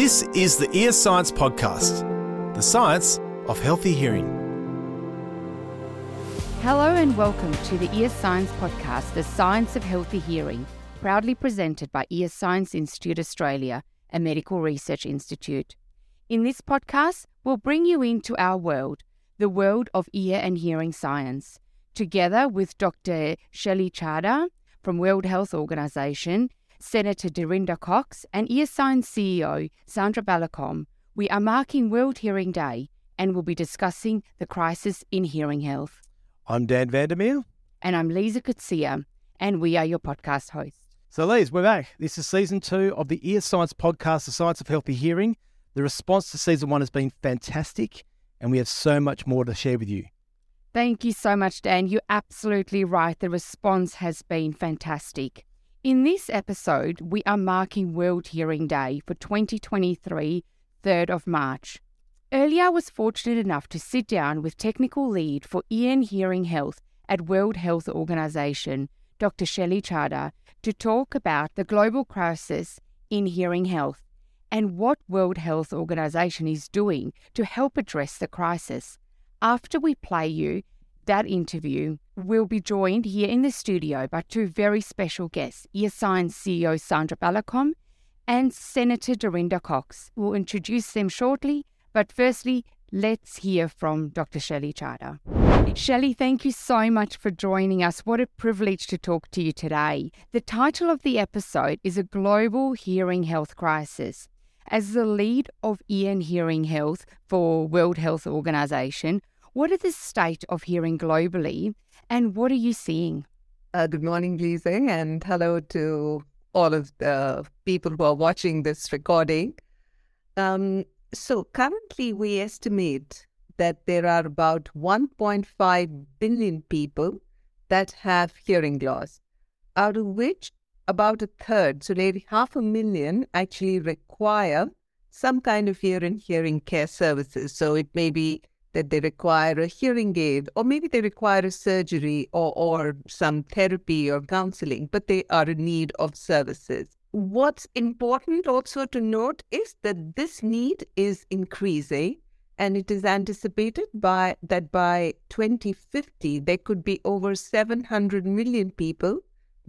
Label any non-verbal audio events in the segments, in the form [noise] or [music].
This is the Ear Science Podcast, the science of healthy hearing. Hello and welcome to the Ear Science Podcast, the science of healthy hearing, proudly presented by Ear Science Institute Australia, a medical research institute. In this podcast, we'll bring you into our world, the world of ear and hearing science, together with Dr. Shelly Chadha from World Health Organization, Senator Dorinda Cox, and Ear Science CEO Sandra Bellekom. We are marking World Hearing Day and will be discussing the crisis in hearing health. I'm Dan Vandermeer. And I'm Lisa Kutsia, and we are your podcast hosts. So, Lise, we're back. This is season two of the Ear Science Podcast, The Science of Healthy Hearing. The response to season one has been fantastic, and we have so much more to share with you. Thank you so much, Dan. You're absolutely right. The response has been fantastic. In this episode, we are marking World Hearing Day for 2023, 3rd of March. Earlier, I was fortunate enough to sit down with technical lead for and hearing health at World Health Organization, Dr. Shelly Chadha, to talk about the global crisis in hearing health and what World Health Organization is doing to help address the crisis. After we play you that interview, we'll be joined here in the studio by two very special guests, Science CEO Sandra Bellekom and Senator Dorinda Cox. We'll introduce them shortly, but firstly, let's hear from Dr. Shelly Chadha. Shelly, thank you so much for joining us. What a privilege to talk to you today. The title of the episode is A Global Hearing Health Crisis. As the lead of ear and hearing health for World Health Organization, what is the state of hearing globally and what are you seeing? Uh, good morning, Lisa, and hello to all of the people who are watching this recording. Um, so, currently, we estimate that there are about 1.5 billion people that have hearing loss, out of which about a third, so nearly half a million, actually require some kind of ear and hearing care services. So, it may be that they require a hearing aid, or maybe they require a surgery or, or some therapy or counseling, but they are in need of services. What's important also to note is that this need is increasing, and it is anticipated by that by 2050 there could be over 700 million people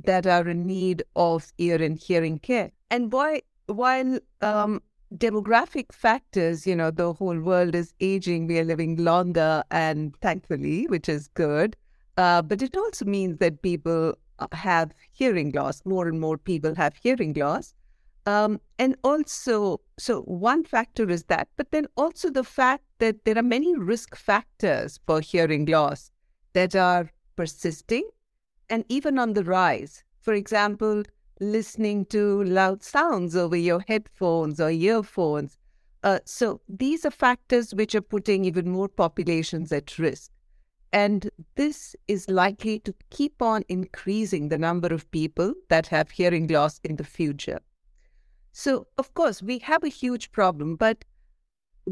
that are in need of ear and hearing care. And why, while um, demographic factors, you know, the whole world is aging, we are living longer, and thankfully, which is good. Uh, but it also means that people uh, have hearing loss. More and more people have hearing loss. Um, and also, so one factor is that, but then also the fact that there are many risk factors for hearing loss that are persisting and even on the rise. For example, listening to loud sounds over your headphones or earphones. Uh, so these are factors which are putting even more populations at risk. And this is likely to keep on increasing the number of people that have hearing loss in the future. So, of course, we have a huge problem, but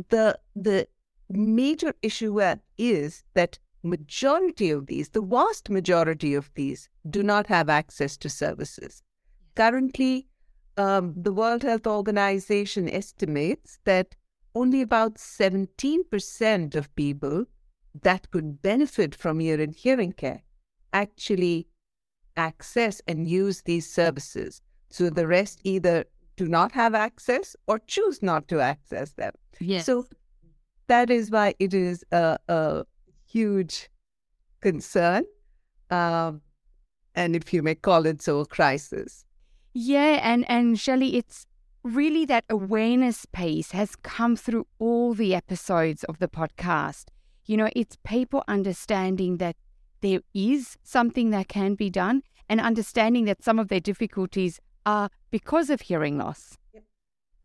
the the major issue is that majority of these, the vast majority of these, do not have access to services. Currently, um, the World Health Organization estimates that only about 17% of people that could benefit from ear and hearing care actually access and use these services. So the rest either do not have access or choose not to access them. Yes. So that is why it is a, a huge concern, um, and if you may call it so, a crisis. Yeah, and and Shelly, it's really that awareness piece has come through all the episodes of the podcast. You know, it's people understanding that there is something that can be done and understanding that some of their difficulties are because of hearing loss.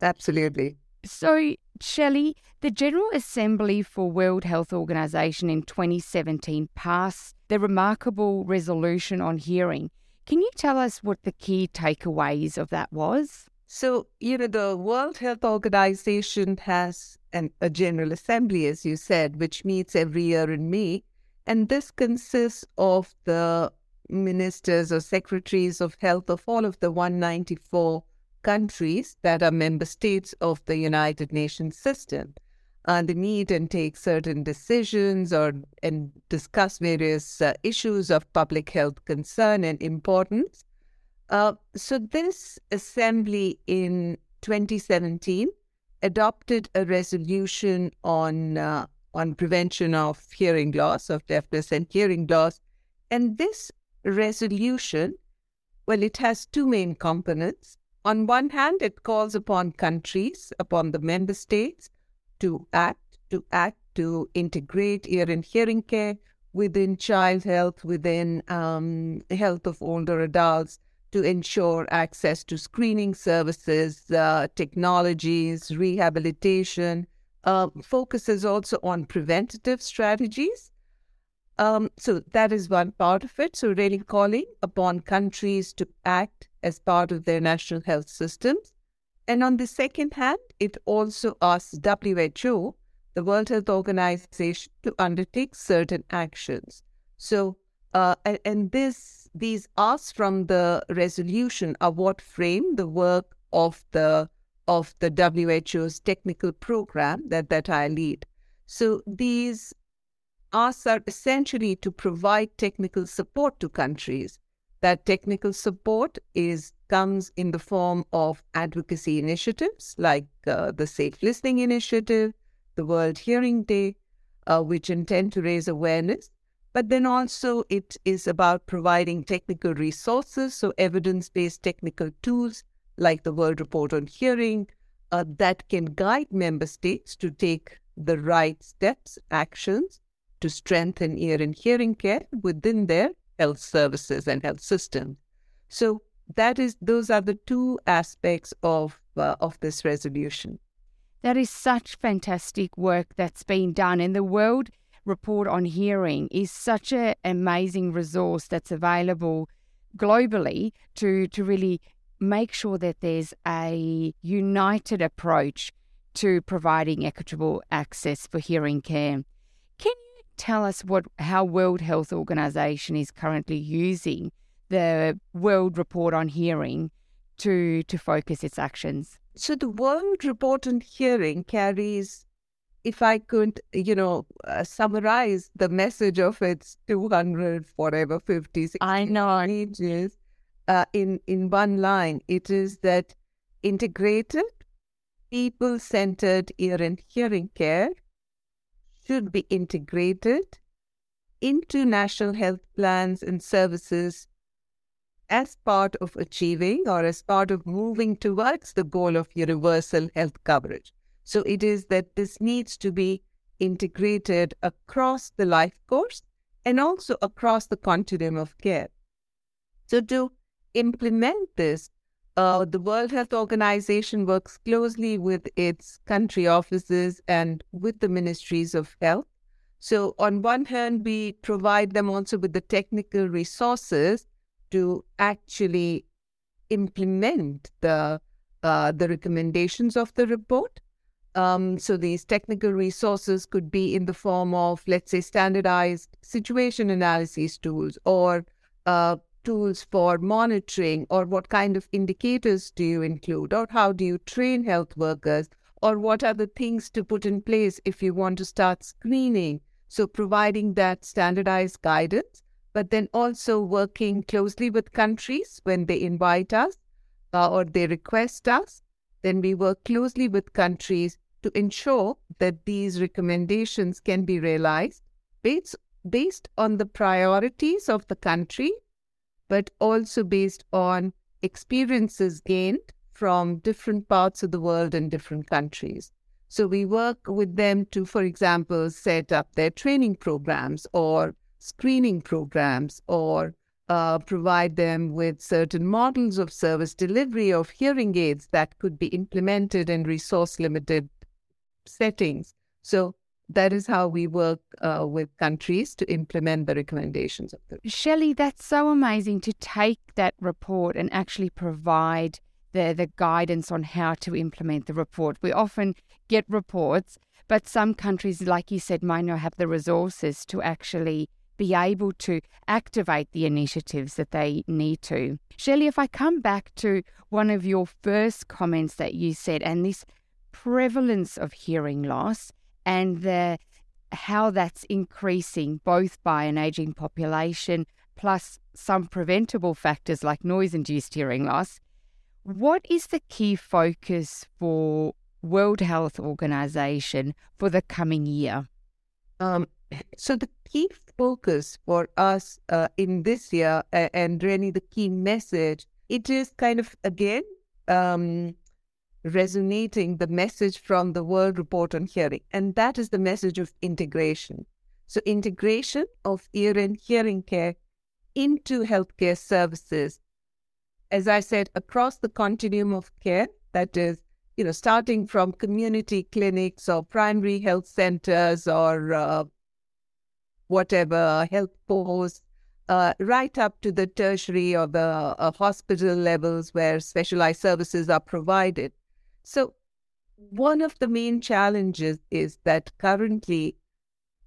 Absolutely. So, Shelly, the General Assembly for World Health Organization in 2017 passed the remarkable resolution on hearing. Can you tell us what the key takeaways of that was? So, you know, the World Health Organization has an, a General Assembly, as you said, which meets every year in May. And this consists of the ministers or secretaries of health of all of the 194 countries that are member states of the United Nations system. And they meet and take certain decisions or and discuss various uh, issues of public health concern and importance. Uh, so this assembly in 2017 adopted a resolution on uh, on prevention of hearing loss, of deafness and hearing loss, and this resolution, well, it has two main components. On one hand, it calls upon countries, upon the member states, to act, to act to integrate ear and hearing care within child health, within um, health of older adults, to ensure access to screening services, uh, technologies, rehabilitation. Uh, focuses also on preventative strategies. Um, so that is one part of it. So really calling upon countries to act as part of their national health systems. And on the second hand, it also asks WHO, the World Health Organization, to undertake certain actions. So, uh, and, and this these asks from the resolution are what frame the work of the of the WHO's technical program that, that I lead. So these asks are essentially to provide technical support to countries. That technical support is comes in the form of advocacy initiatives like uh, the Safe Listening Initiative, the World Hearing Day, uh, which intend to raise awareness but then also, it is about providing technical resources, so evidence based technical tools like the World Report on Hearing uh, that can guide member states to take the right steps, actions to strengthen ear and hearing care within their health services and health system. So that is those are the two aspects of uh, of this resolution. That is such fantastic work that's been done in the world report on hearing is such an amazing resource that's available globally to, to really make sure that there's a united approach to providing equitable access for hearing care. Can you tell us what how World Health Organization is currently using the World Report on Hearing to to focus its actions? So the World Report on Hearing carries if I could, you know, uh, summarize the message of its 200, whatever, 50, 60 I know. pages uh, in, in one line, it is that integrated, people centered ear and hearing care should be integrated into national health plans and services as part of achieving or as part of moving towards the goal of universal health coverage. So it is that this needs to be integrated across the life course and also across the continuum of care. So to implement this, uh, the World Health Organization works closely with its country offices and with the ministries of health. So, on one hand, we provide them also with the technical resources to actually implement the uh, the recommendations of the report. Um, so these technical resources could be in the form of, let's say, standardized situation analysis tools or uh, tools for monitoring, or what kind of indicators do you include, or how do you train health workers, or what are the things to put in place if you want to start screening. So providing that standardized guidance, but then also working closely with countries when they invite us uh, or they request us. Then we work closely with countries to ensure that these recommendations can be realized based, based on the priorities of the country, but also based on experiences gained from different parts of the world and different countries. So we work with them to, for example, set up their training programs or screening programs or uh, provide them with certain models of service delivery of hearing aids that could be implemented in resource limited settings. So that is how we work uh, with countries to implement the recommendations of the. Shelly, that's so amazing to take that report and actually provide the, the guidance on how to implement the report. We often get reports, but some countries, like you said, might not have the resources to actually be able to activate the initiatives that they need to. Shelly, if I come back to one of your first comments that you said, and this prevalence of hearing loss and the how that's increasing both by an aging population plus some preventable factors like noise induced hearing loss. What is the key focus for World Health Organization for the coming year? Um, so the key focus for us uh, in this year, uh, and really the key message, it is kind of again um, resonating the message from the World Report on Hearing, and that is the message of integration. So integration of ear and hearing care into healthcare services, as I said, across the continuum of care, that is you know, starting from community clinics or primary health centers or uh, whatever health posts, uh, right up to the tertiary or the uh, hospital levels where specialized services are provided. So, one of the main challenges is that currently,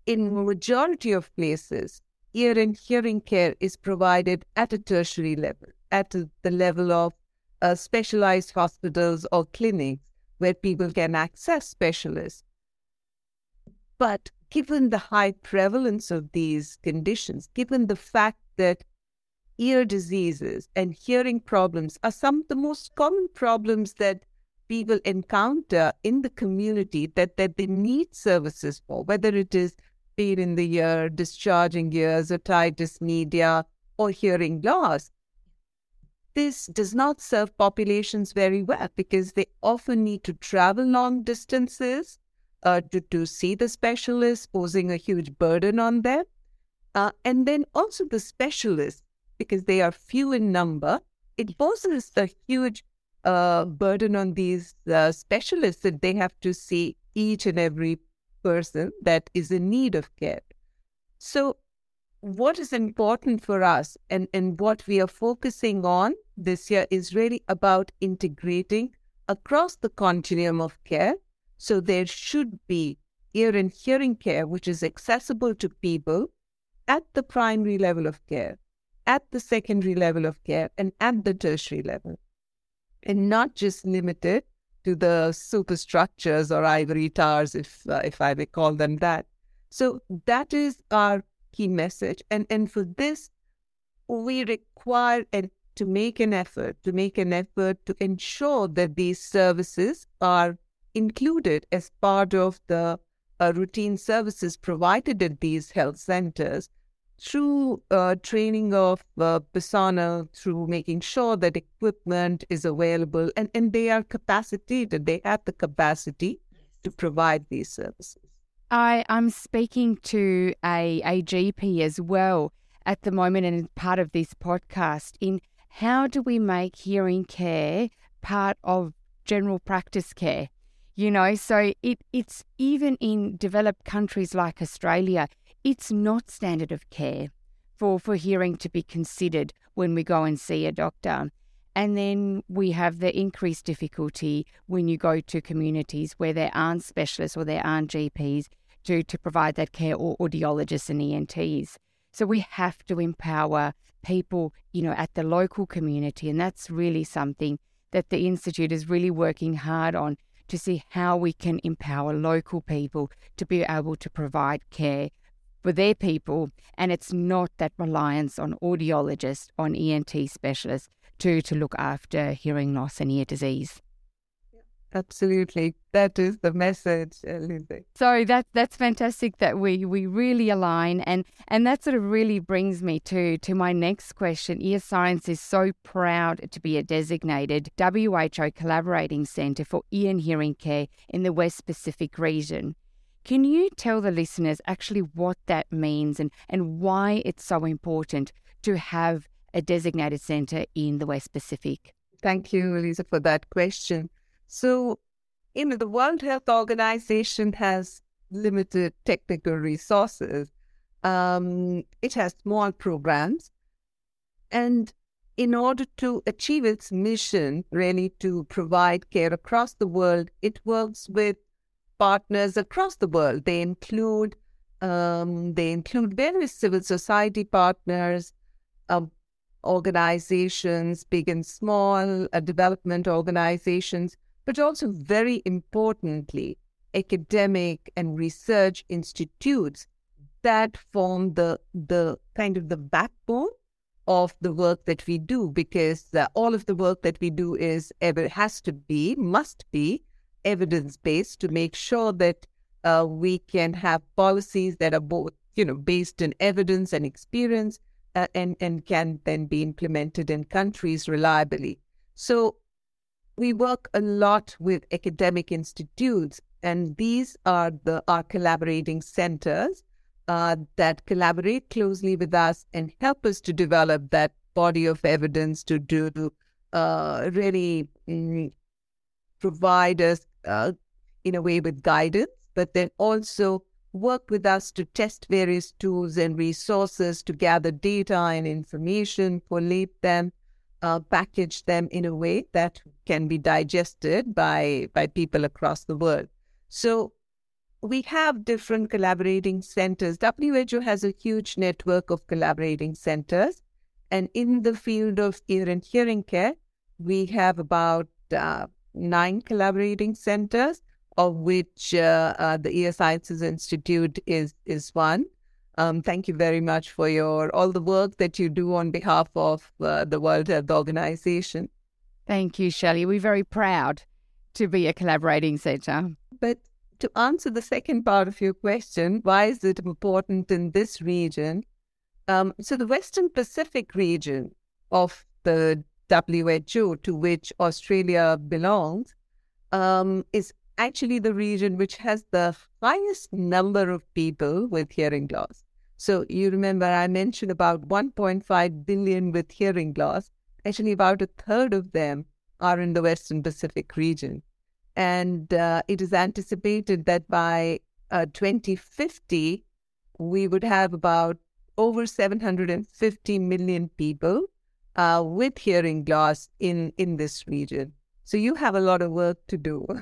in majority of places, ear and hearing care is provided at a tertiary level, at the level of uh, specialized hospitals or clinics where people can access specialists. But given the high prevalence of these conditions, given the fact that ear diseases and hearing problems are some of the most common problems that people encounter in the community that, that they need services for, whether it is pain in the ear, discharging ears, otitis media, or hearing loss this does not serve populations very well because they often need to travel long distances uh, to, to see the specialist, posing a huge burden on them. Uh, and then also the specialists, because they are few in number, it poses a huge uh, burden on these uh, specialists that they have to see each and every person that is in need of care. So what is important for us and, and what we are focusing on this year is really about integrating across the continuum of care. So there should be ear and hearing care, which is accessible to people at the primary level of care, at the secondary level of care, and at the tertiary level, and not just limited to the superstructures or ivory towers, if uh, if I may call them that. So that is our key message. And, and for this, we require and to make an effort, to make an effort to ensure that these services are included as part of the uh, routine services provided at these health centers through uh, training of uh, personnel, through making sure that equipment is available and, and they are capacitated, they have the capacity to provide these services. I, I'm speaking to a, a GP as well at the moment and part of this podcast in how do we make hearing care part of general practice care? You know, so it, it's even in developed countries like Australia, it's not standard of care for, for hearing to be considered when we go and see a doctor. And then we have the increased difficulty when you go to communities where there aren't specialists or there aren't GPs to, to provide that care or audiologists and ENTs. So we have to empower people, you know, at the local community. And that's really something that the Institute is really working hard on to see how we can empower local people to be able to provide care for their people. And it's not that reliance on audiologists, on ENT specialists, to, to look after hearing loss and ear disease. Absolutely, that is the message, uh, Lizzie. So that that's fantastic that we we really align, and and that sort of really brings me to to my next question. Ear Science is so proud to be a designated WHO collaborating centre for ear and hearing care in the West Pacific region. Can you tell the listeners actually what that means and, and why it's so important to have a designated centre in the West Pacific? Thank you, Elisa, for that question. So, you know, the World Health Organization has limited technical resources. Um, it has small programs. And in order to achieve its mission, really to provide care across the world, it works with partners across the world. They include Um, they include various civil society partners, um, organizations, big and small, uh, development organizations, but also very importantly, academic and research institutes that form the the kind of the backbone of the work that we do because uh, all of the work that we do is ever has to be must be evidence based to make sure that uh, we can have policies that are both you know based in evidence and experience uh, and and can then be implemented in countries reliably. So we work a lot with academic institutes and these are the our collaborating centers uh, that collaborate closely with us and help us to develop that body of evidence to do uh, really mm, provide us uh, in a way with guidance, but then also work with us to test various tools and resources to gather data and information, collate them, uh, package them in a way that can be digested by by people across the world. So we have different collaborating centers. WHO has a huge network of collaborating centers. And in the field of ear and hearing care, we have about uh, nine collaborating centers, of which uh, uh, the Ear Sciences Institute is, is one. Um, thank you very much for your all the work that you do on behalf of uh, the World Health Organization. Thank you, Shelly. We're very proud to be a collaborating center. But to answer the second part of your question, why is it important in this region? Um, so, the Western Pacific region of the WHO, to which Australia belongs, um, is actually the region which has the highest number of people with hearing loss. So, you remember I mentioned about 1.5 billion with hearing loss. Actually, about a third of them are in the Western Pacific region. And uh, it is anticipated that by uh, 2050, we would have about over 750 million people uh, with hearing loss in, in this region. So you have a lot of work to do. [laughs]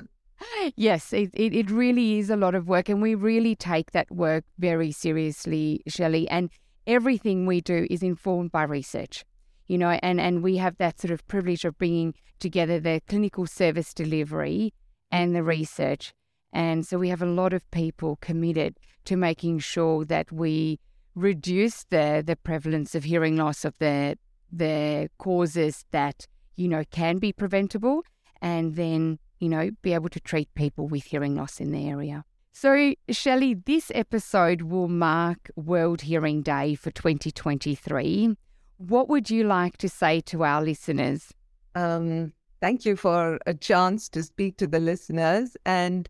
Yes, it, it, it really is a lot of work, and we really take that work very seriously, Shelly. And everything we do is informed by research you know, and, and we have that sort of privilege of bringing together the clinical service delivery and the research. And so we have a lot of people committed to making sure that we reduce the, the prevalence of hearing loss of the the causes that, you know, can be preventable and then, you know, be able to treat people with hearing loss in the area. So, Shelly, this episode will mark World Hearing Day for 2023. What would you like to say to our listeners? Um, Thank you for a chance to speak to the listeners. And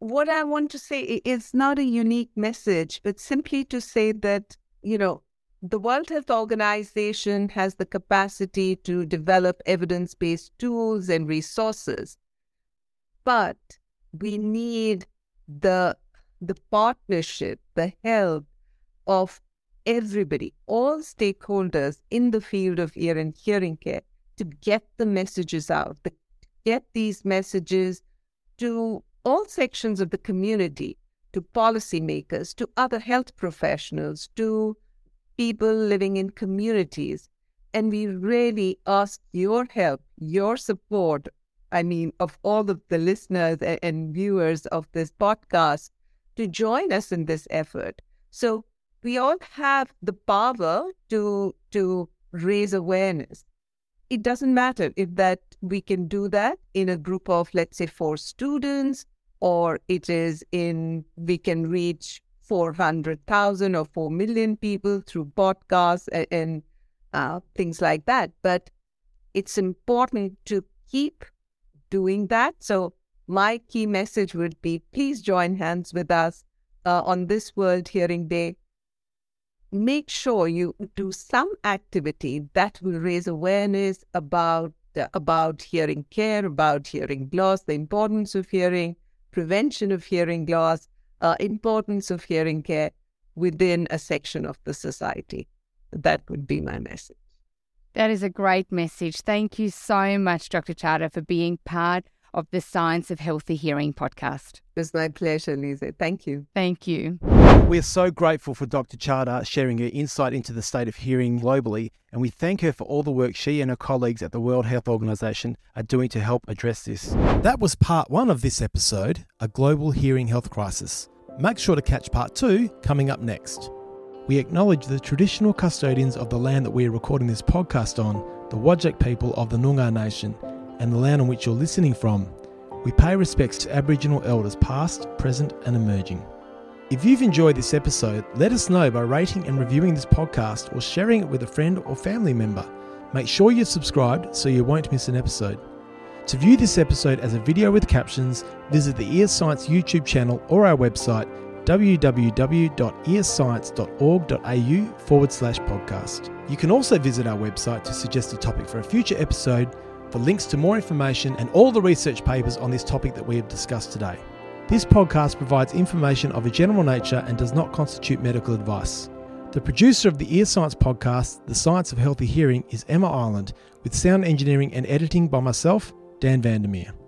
what I want to say is not a unique message, but simply to say that, you know, the World Health Organization has the capacity to develop evidence based tools and resources. But we need the, the partnership, the help of everybody, all stakeholders in the field of ear and hearing care to get the messages out, to get these messages to all sections of the community, to policymakers, to other health professionals, to people living in communities. And we really ask your help, your support. I mean, of all of the listeners and viewers of this podcast to join us in this effort. So we all have the power to, to raise awareness it doesn't matter if that we can do that in a group of let's say four students or it is in we can reach 400,000 or 4 million people through podcasts and, and uh, things like that. But it's important to keep doing that. So my key message would be please join hands with us uh, on this world hearing day. Make sure you do some activity that will raise awareness about about hearing care, about hearing loss, the importance of hearing, prevention of hearing loss, uh, importance of hearing care within a section of the society. That would be my message. That is a great message. Thank you so much, Dr. Chadha, for being part of the Science of Healthy Hearing podcast. It's my pleasure, Lisa. Thank you. Thank you. We're so grateful for Dr. Chadha sharing her insight into the state of hearing globally, and we thank her for all the work she and her colleagues at the World Health Organization are doing to help address this. That was part one of this episode A Global Hearing Health Crisis. Make sure to catch part two coming up next. We acknowledge the traditional custodians of the land that we are recording this podcast on, the Whadjuk people of the Noongar Nation, and the land on which you're listening from. We pay respects to Aboriginal elders past, present, and emerging. If you've enjoyed this episode, let us know by rating and reviewing this podcast or sharing it with a friend or family member. Make sure you're subscribed so you won't miss an episode. To view this episode as a video with captions, visit the Ear Science YouTube channel or our website www.earscience.org.au forward slash podcast. You can also visit our website to suggest a topic for a future episode for links to more information and all the research papers on this topic that we have discussed today. This podcast provides information of a general nature and does not constitute medical advice. The producer of the Ear Science podcast, The Science of Healthy Hearing, is Emma Ireland, with sound engineering and editing by myself, Dan Vandermeer.